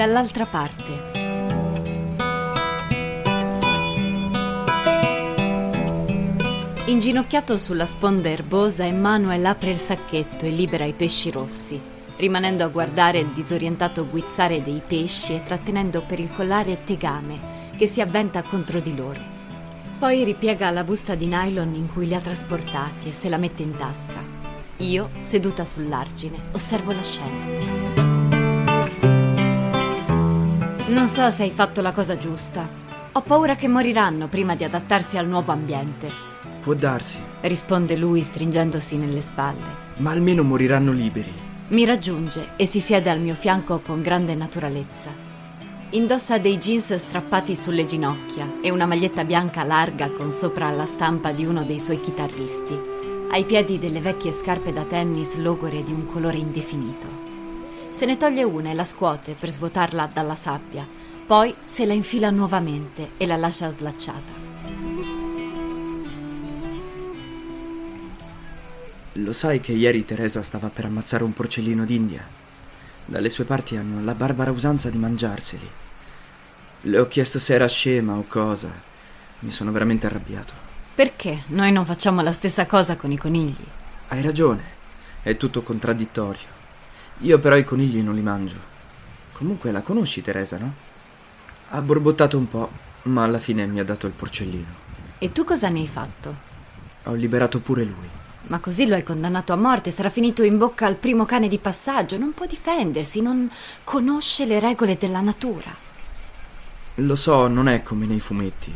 Dall'altra parte. Inginocchiato sulla sponda erbosa, Emanuel apre il sacchetto e libera i pesci rossi, rimanendo a guardare il disorientato guizzare dei pesci e trattenendo per il collare Tegame, che si avventa contro di loro. Poi ripiega la busta di nylon in cui li ha trasportati e se la mette in tasca. Io, seduta sull'argine, osservo la scena. Non so se hai fatto la cosa giusta. Ho paura che moriranno prima di adattarsi al nuovo ambiente. Può darsi, Risponde lui stringendosi nelle spalle. ma almeno moriranno liberi. Mi raggiunge e si siede al mio fianco con grande naturalezza. Indossa dei jeans strappati sulle ginocchia e una maglietta bianca larga con sopra la stampa di uno dei suoi chitarristi. Ai piedi delle vecchie scarpe da tennis logore di un colore indefinito. Se ne toglie una e la scuote per svuotarla dalla sabbia, poi se la infila nuovamente e la lascia slacciata. Lo sai che ieri Teresa stava per ammazzare un porcellino d'India? Dalle sue parti hanno la barbara usanza di mangiarseli. Le ho chiesto se era scema o cosa. Mi sono veramente arrabbiato. Perché noi non facciamo la stessa cosa con i conigli? Hai ragione, è tutto contraddittorio. Io però i conigli non li mangio. Comunque la conosci Teresa, no? Ha borbottato un po', ma alla fine mi ha dato il porcellino. E tu cosa ne hai fatto? Ho liberato pure lui. Ma così lo hai condannato a morte, sarà finito in bocca al primo cane di passaggio, non può difendersi, non conosce le regole della natura. Lo so, non è come nei fumetti.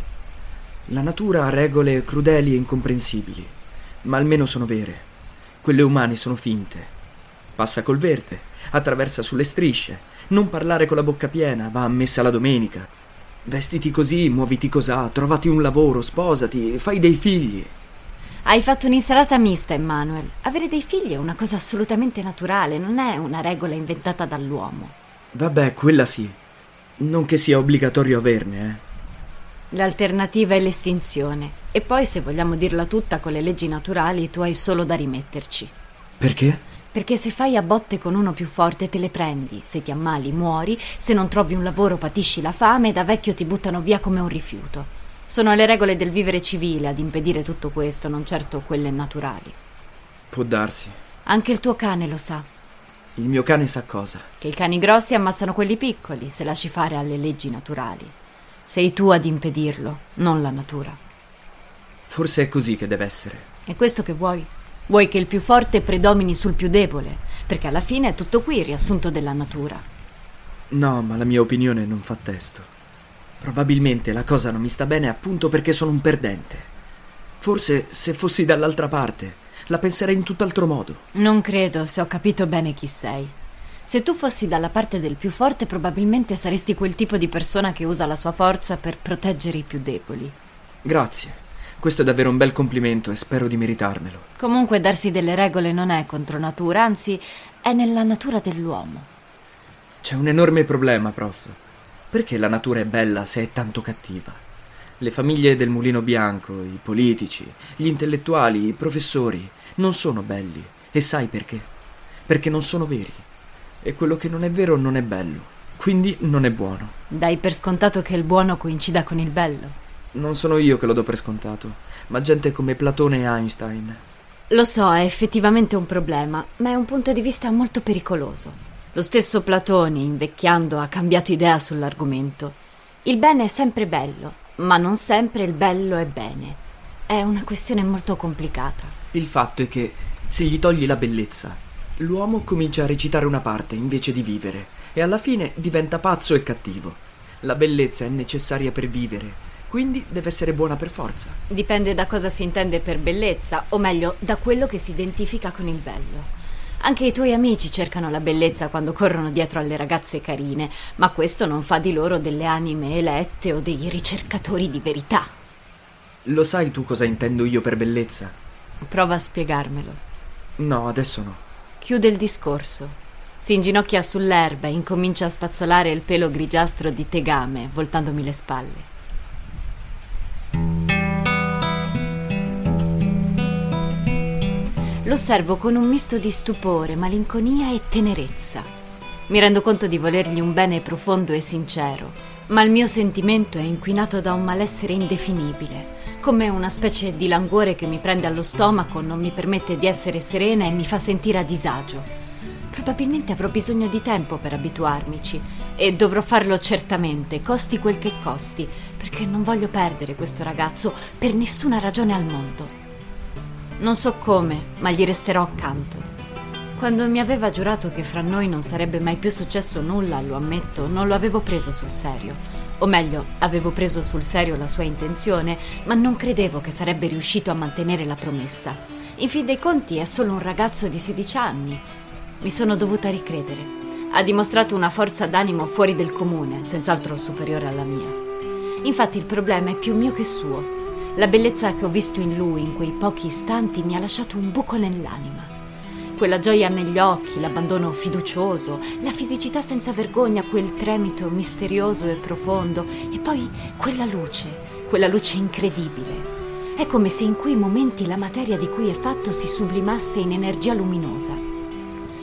La natura ha regole crudeli e incomprensibili, ma almeno sono vere. Quelle umane sono finte. Passa col verde, attraversa sulle strisce, non parlare con la bocca piena, va a messa la domenica. Vestiti così, muoviti cosà, trovati un lavoro, sposati, fai dei figli. Hai fatto un'insalata mista, Emmanuel. Avere dei figli è una cosa assolutamente naturale, non è una regola inventata dall'uomo. Vabbè, quella sì. Non che sia obbligatorio averne, eh. L'alternativa è l'estinzione. E poi, se vogliamo dirla tutta con le leggi naturali, tu hai solo da rimetterci. Perché? Perché se fai a botte con uno più forte te le prendi, se ti ammali muori, se non trovi un lavoro patisci la fame e da vecchio ti buttano via come un rifiuto. Sono le regole del vivere civile ad impedire tutto questo, non certo quelle naturali. Può darsi. Anche il tuo cane lo sa, Il mio cane sa cosa. che i cani grossi ammazzano quelli piccoli se lasci fare alle leggi naturali. Sei tu ad impedirlo, non la natura. Forse è così che deve essere. È questo che vuoi? Vuoi che il più forte predomini sul più debole? Perché alla fine è tutto qui il riassunto della natura. No, ma la mia opinione non fa testo. Probabilmente la cosa non mi sta bene appunto perché sono un perdente. Forse se fossi dall'altra parte la penserei in tutt'altro modo. Non credo, se ho capito bene chi sei. Se tu fossi dalla parte del più forte, probabilmente saresti quel tipo di persona che usa la sua forza per proteggere i più deboli. Grazie. Questo è davvero un bel complimento e spero di meritarmelo. Comunque darsi delle regole non è contro natura, anzi è nella natura dell'uomo. C'è un enorme problema, prof. Perché la natura è bella se è tanto cattiva? Le famiglie del mulino bianco, i politici, gli intellettuali, i professori non sono belli. E sai perché? Perché non sono veri. E quello che non è vero non è bello. Quindi non è buono. Dai per scontato che il buono coincida con il bello. Non sono io che lo do per scontato, ma gente come Platone e Einstein. Lo so, è effettivamente un problema, ma è un punto di vista molto pericoloso. Lo stesso Platone, invecchiando, ha cambiato idea sull'argomento. Il bene è sempre bello, ma non sempre il bello è bene. È una questione molto complicata. Il fatto è che se gli togli la bellezza, l'uomo comincia a recitare una parte invece di vivere e alla fine diventa pazzo e cattivo. La bellezza è necessaria per vivere, quindi deve essere buona per forza. Dipende da cosa si intende per bellezza, o meglio, da quello che si identifica con il bello. Anche i tuoi amici cercano la bellezza quando corrono dietro alle ragazze carine, ma questo non fa di loro delle anime elette o dei ricercatori di verità. Lo sai tu cosa intendo io per bellezza? Prova a spiegarmelo. No, adesso no. Chiude il discorso. Si inginocchia sull'erba e incomincia a spazzolare il pelo grigiastro di tegame, voltandomi le spalle. L'osservo con un misto di stupore, malinconia e tenerezza. Mi rendo conto di volergli un bene profondo e sincero, ma il mio sentimento è inquinato da un malessere indefinibile, come una specie di languore che mi prende allo stomaco, non mi permette di essere serena e mi fa sentire a disagio. Probabilmente avrò bisogno di tempo per abituarmici e dovrò farlo certamente, costi quel che costi, perché non voglio perdere questo ragazzo per nessuna ragione al mondo. Non so come, ma gli resterò accanto. Quando mi aveva giurato che fra noi non sarebbe mai più successo nulla, lo ammetto, non lo avevo preso sul serio. O meglio, avevo preso sul serio la sua intenzione, ma non credevo che sarebbe riuscito a mantenere la promessa. In fin dei conti è solo un ragazzo di 16 anni. Mi sono dovuta ricredere. Ha dimostrato una forza d'animo fuori del comune, senz'altro superiore alla mia. Infatti il problema è più mio che suo. La bellezza che ho visto in lui in quei pochi istanti mi ha lasciato un buco nell'anima quella gioia negli occhi, l'abbandono fiducioso, la fisicità senza vergogna, quel tremito misterioso e profondo, e poi quella luce, quella luce incredibile. È come se in quei momenti la materia di cui è fatto si sublimasse in energia luminosa.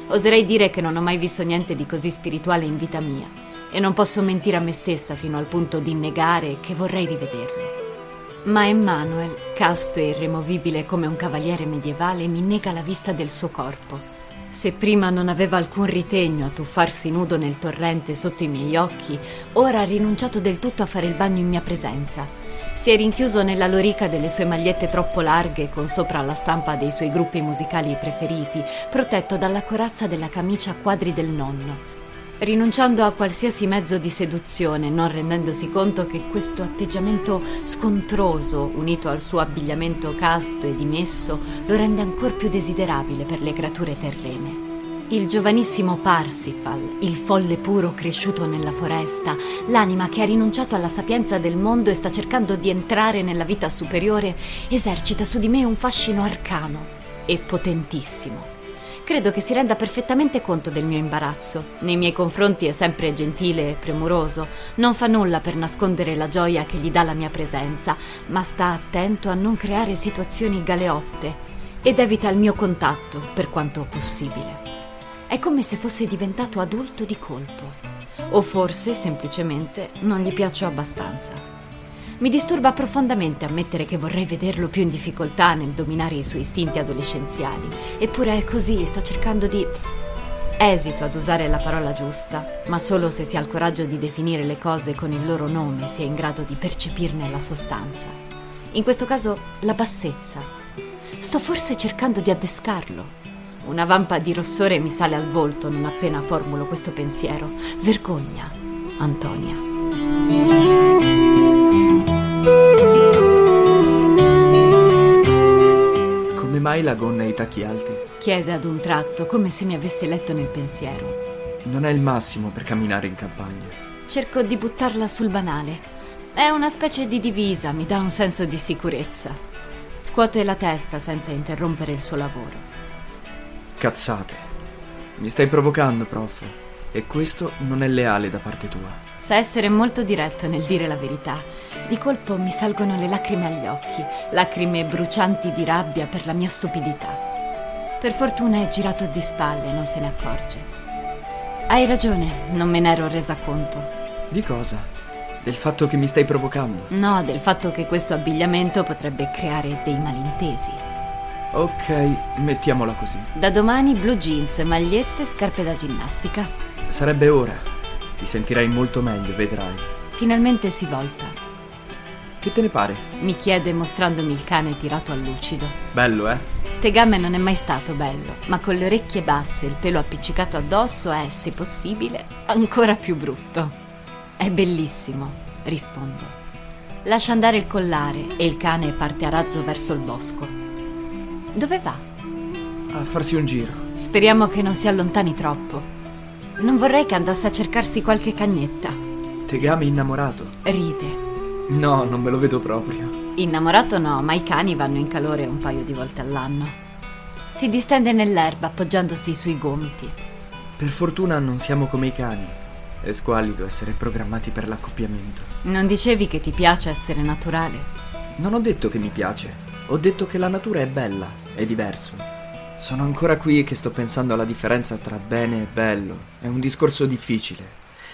Oserei dire che non ho mai visto niente di così spirituale in vita mia, e non posso mentire a me stessa fino al punto di negare che vorrei rivederlo. Ma Emmanuel, casto e irremovibile come un cavaliere medievale, mi nega la vista del suo corpo. Se prima non aveva alcun ritegno a tuffarsi nudo nel torrente sotto i miei occhi, ora ha rinunciato del tutto a fare il bagno in mia presenza. Si è rinchiuso nella lorica delle sue magliette troppo larghe, con sopra la stampa dei suoi gruppi musicali preferiti, protetto dalla corazza della camicia a quadri del nonno rinunciando a qualsiasi mezzo di seduzione, non rendendosi conto che questo atteggiamento scontroso, unito al suo abbigliamento casto e dimesso, lo rende ancora più desiderabile per le creature terrene. Il giovanissimo Parsifal, il folle puro cresciuto nella foresta, l'anima che ha rinunciato alla sapienza del mondo e sta cercando di entrare nella vita superiore, esercita su di me un fascino arcano e potentissimo. Credo che si renda perfettamente conto del mio imbarazzo. Nei miei confronti è sempre gentile e premuroso. Non fa nulla per nascondere la gioia che gli dà la mia presenza, ma sta attento a non creare situazioni galeotte ed evita il mio contatto per quanto possibile. È come se fosse diventato adulto di colpo. O forse semplicemente non gli piaccio abbastanza. Mi disturba profondamente ammettere che vorrei vederlo più in difficoltà nel dominare i suoi istinti adolescenziali. Eppure è così, sto cercando di... Esito ad usare la parola giusta, ma solo se si ha il coraggio di definire le cose con il loro nome si è in grado di percepirne la sostanza. In questo caso la bassezza. Sto forse cercando di addescarlo. Una vampa di rossore mi sale al volto non appena formulo questo pensiero. Vergogna, Antonia. Mai la gonna e i tacchi alti? Chiede ad un tratto, come se mi avesse letto nel pensiero. Non è il massimo per camminare in campagna. Cerco di buttarla sul banale. È una specie di divisa, mi dà un senso di sicurezza. Scuote la testa senza interrompere il suo lavoro. Cazzate. Mi stai provocando, prof. E questo non è leale da parte tua. Sa essere molto diretto nel dire la verità di colpo mi salgono le lacrime agli occhi, lacrime brucianti di rabbia per la mia stupidità. Per fortuna è girato di spalle, non se ne accorge. Hai ragione, non me ne ero resa conto. Di cosa? Del fatto che mi stai provocando? No, del fatto che questo abbigliamento potrebbe creare dei malintesi. Ok, mettiamola così. Da domani blue jeans, magliette, scarpe da ginnastica. Sarebbe ora. Ti sentirai molto meglio, vedrai. Finalmente si volta. Che te ne pare? Mi chiede mostrandomi il cane tirato a lucido. Bello, eh? Tegame non è mai stato bello, ma con le orecchie basse e il pelo appiccicato addosso è, se possibile, ancora più brutto. È bellissimo, rispondo. Lascia andare il collare e il cane parte a razzo verso il bosco. Dove va? A farsi un giro. Speriamo che non si allontani troppo. Non vorrei che andasse a cercarsi qualche cagnetta. Tegame innamorato. Ride. No, non me lo vedo proprio. Innamorato no, ma i cani vanno in calore un paio di volte all'anno. Si distende nell'erba appoggiandosi sui gomiti. Per fortuna non siamo come i cani. È squallido essere programmati per l'accoppiamento. Non dicevi che ti piace essere naturale? Non ho detto che mi piace. Ho detto che la natura è bella, è diverso. Sono ancora qui che sto pensando alla differenza tra bene e bello. È un discorso difficile.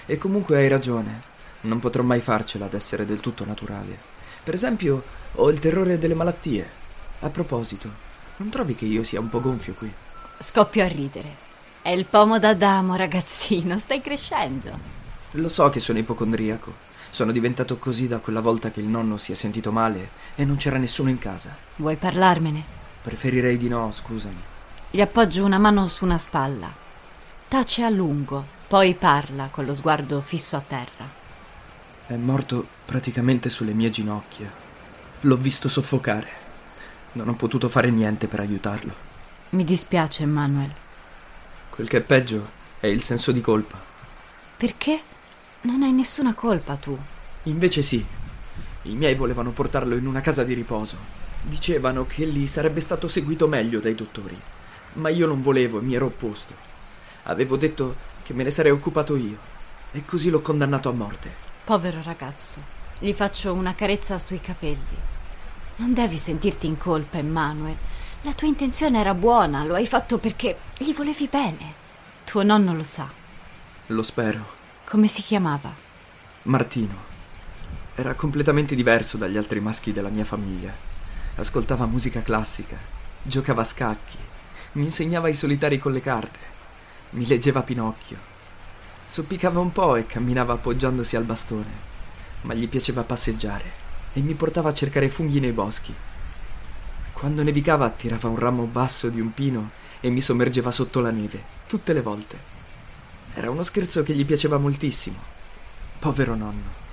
E comunque hai ragione. Non potrò mai farcela ad essere del tutto naturale. Per esempio, ho il terrore delle malattie. A proposito, non trovi che io sia un po' gonfio qui? Scoppio a ridere. È il pomo d'Adamo, ragazzino, stai crescendo. Lo so che sono ipocondriaco. Sono diventato così da quella volta che il nonno si è sentito male e non c'era nessuno in casa. Vuoi parlarmene? Preferirei di no, scusami. Gli appoggio una mano su una spalla. Tace a lungo, poi parla con lo sguardo fisso a terra. È morto praticamente sulle mie ginocchia. L'ho visto soffocare. Non ho potuto fare niente per aiutarlo. Mi dispiace, Manuel. Quel che è peggio è il senso di colpa. Perché? Non hai nessuna colpa tu. Invece sì. I miei volevano portarlo in una casa di riposo. Dicevano che lì sarebbe stato seguito meglio dai dottori. Ma io non volevo e mi ero opposto. Avevo detto che me ne sarei occupato io. E così l'ho condannato a morte. Povero ragazzo. Gli faccio una carezza sui capelli. Non devi sentirti in colpa, Emanuel. La tua intenzione era buona, lo hai fatto perché gli volevi bene. Tuo nonno lo sa. Lo spero. Come si chiamava? Martino. Era completamente diverso dagli altri maschi della mia famiglia. Ascoltava musica classica, giocava a scacchi, mi insegnava i solitari con le carte, mi leggeva Pinocchio. Zoppicava un po' e camminava appoggiandosi al bastone, ma gli piaceva passeggiare e mi portava a cercare funghi nei boschi. Quando nevicava tirava un ramo basso di un pino e mi sommergeva sotto la neve, tutte le volte. Era uno scherzo che gli piaceva moltissimo. Povero nonno.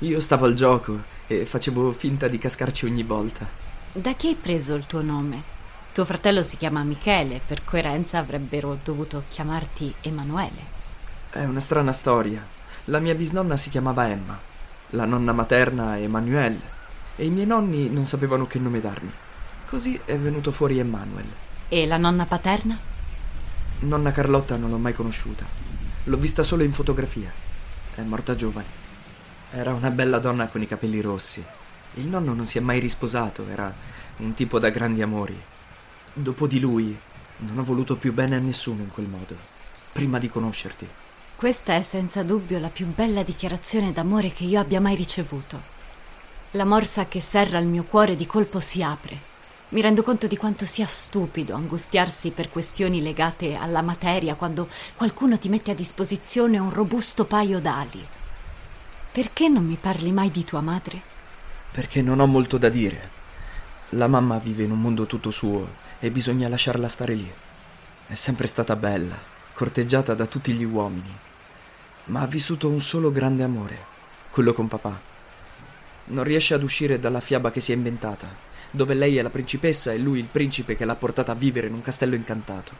Io stavo al gioco e facevo finta di cascarci ogni volta. Da chi hai preso il tuo nome? Tuo fratello si chiama Michele, per coerenza avrebbero dovuto chiamarti Emanuele. È una strana storia. La mia bisnonna si chiamava Emma, la nonna materna Emanuele e i miei nonni non sapevano che nome darmi. Così è venuto fuori Emanuel. E la nonna paterna? Nonna Carlotta non l'ho mai conosciuta. L'ho vista solo in fotografia. È morta giovane. Era una bella donna con i capelli rossi. Il nonno non si è mai risposato, era un tipo da grandi amori. Dopo di lui non ho voluto più bene a nessuno in quel modo, prima di conoscerti. Questa è senza dubbio la più bella dichiarazione d'amore che io abbia mai ricevuto. La morsa che serra il mio cuore di colpo si apre. Mi rendo conto di quanto sia stupido angustiarsi per questioni legate alla materia quando qualcuno ti mette a disposizione un robusto paio d'ali. Perché non mi parli mai di tua madre? Perché non ho molto da dire. La mamma vive in un mondo tutto suo e bisogna lasciarla stare lì. È sempre stata bella, corteggiata da tutti gli uomini ma ha vissuto un solo grande amore, quello con papà. Non riesce ad uscire dalla fiaba che si è inventata, dove lei è la principessa e lui il principe che l'ha portata a vivere in un castello incantato.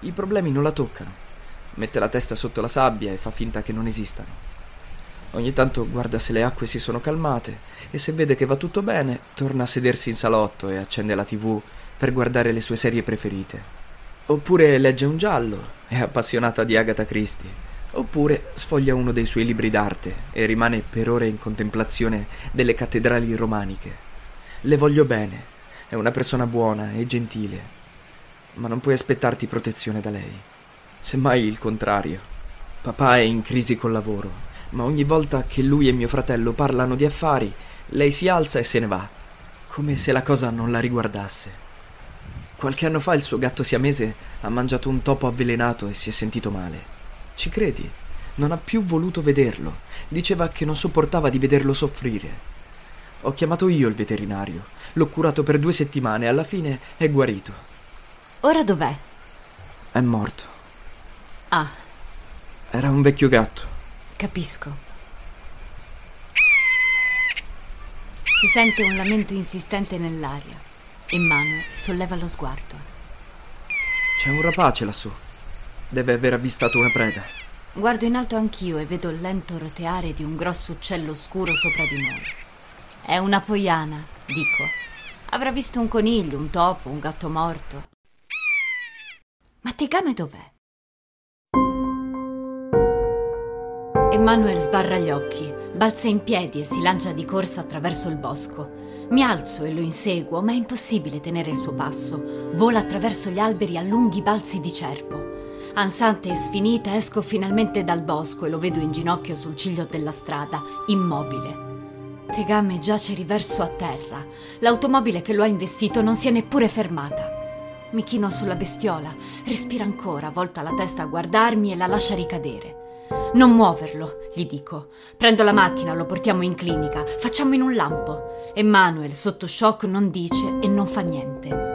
I problemi non la toccano. Mette la testa sotto la sabbia e fa finta che non esistano. Ogni tanto guarda se le acque si sono calmate e se vede che va tutto bene, torna a sedersi in salotto e accende la tv per guardare le sue serie preferite. Oppure legge un giallo, è appassionata di Agatha Christie Oppure sfoglia uno dei suoi libri d'arte e rimane per ore in contemplazione delle cattedrali romaniche. Le voglio bene, è una persona buona e gentile, ma non puoi aspettarti protezione da lei. Semmai il contrario. Papà è in crisi col lavoro, ma ogni volta che lui e mio fratello parlano di affari, lei si alza e se ne va, come se la cosa non la riguardasse. Qualche anno fa il suo gatto siamese ha mangiato un topo avvelenato e si è sentito male. Ci credi? Non ha più voluto vederlo. Diceva che non sopportava di vederlo soffrire. Ho chiamato io il veterinario. L'ho curato per due settimane e alla fine è guarito. Ora dov'è? È morto. Ah. Era un vecchio gatto. Capisco. Si sente un lamento insistente nell'aria. Emmanuel solleva lo sguardo. C'è un rapace lassù. Deve aver avvistato una preda. Guardo in alto anch'io e vedo il lento roteare di un grosso uccello scuro sopra di noi. È una poiana, dico. Avrà visto un coniglio, un topo, un gatto morto. Ma Tegame dov'è? Emanuel sbarra gli occhi, balza in piedi e si lancia di corsa attraverso il bosco. Mi alzo e lo inseguo, ma è impossibile tenere il suo passo. Vola attraverso gli alberi a lunghi balzi di cervo. Ansante e sfinita esco finalmente dal bosco e lo vedo in ginocchio sul ciglio della strada, immobile. Tegame giace riverso a terra. L'automobile che lo ha investito non si è neppure fermata. Mi chino sulla bestiola, respira ancora, volta la testa a guardarmi e la lascia ricadere. Non muoverlo, gli dico. Prendo la macchina, lo portiamo in clinica, facciamo in un lampo. Emanuel, sotto shock, non dice e non fa niente.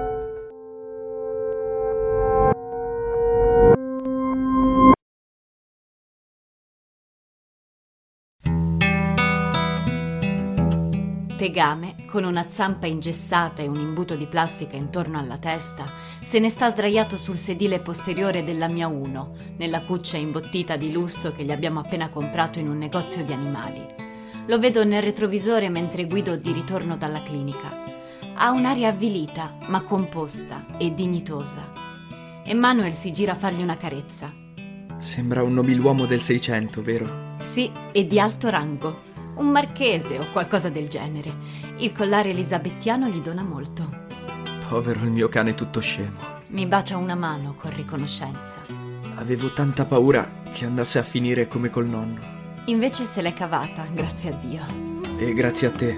Tegame, con una zampa ingessata e un imbuto di plastica intorno alla testa, se ne sta sdraiato sul sedile posteriore della mia Uno, nella cuccia imbottita di lusso che gli abbiamo appena comprato in un negozio di animali. Lo vedo nel retrovisore mentre guido di ritorno dalla clinica. Ha un'aria avvilita, ma composta e dignitosa. Emanuel si gira a fargli una carezza. Sembra un nobiluomo del Seicento, vero? Sì, e di alto rango un marchese o qualcosa del genere. Il collare elisabettiano gli dona molto. Povero il mio cane tutto scemo. Mi bacia una mano con riconoscenza. Avevo tanta paura che andasse a finire come col nonno. Invece se l'è cavata, grazie a Dio. E grazie a te.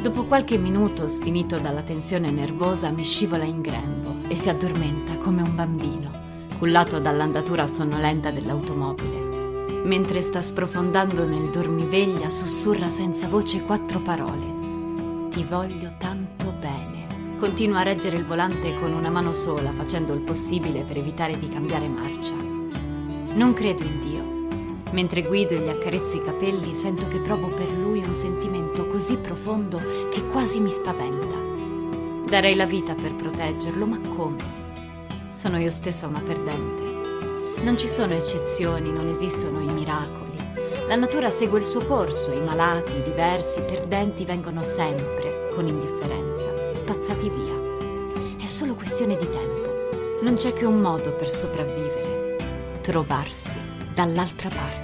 Dopo qualche minuto, sfinito dalla tensione nervosa, mi scivola in grembo e si addormenta come un bambino, cullato dall'andatura sonnolenta dell'automobile. Mentre sta sprofondando nel dormiveglia, sussurra senza voce quattro parole. Ti voglio tanto bene. Continua a reggere il volante con una mano sola, facendo il possibile per evitare di cambiare marcia. Non credo in Dio. Mentre guido e gli accarezzo i capelli, sento che provo per lui un sentimento così profondo che quasi mi spaventa. Darei la vita per proteggerlo, ma come? Sono io stessa una perdente. Non ci sono eccezioni, non esistono i miracoli. La natura segue il suo corso, i malati, i diversi, i perdenti vengono sempre, con indifferenza, spazzati via. È solo questione di tempo. Non c'è che un modo per sopravvivere, trovarsi dall'altra parte.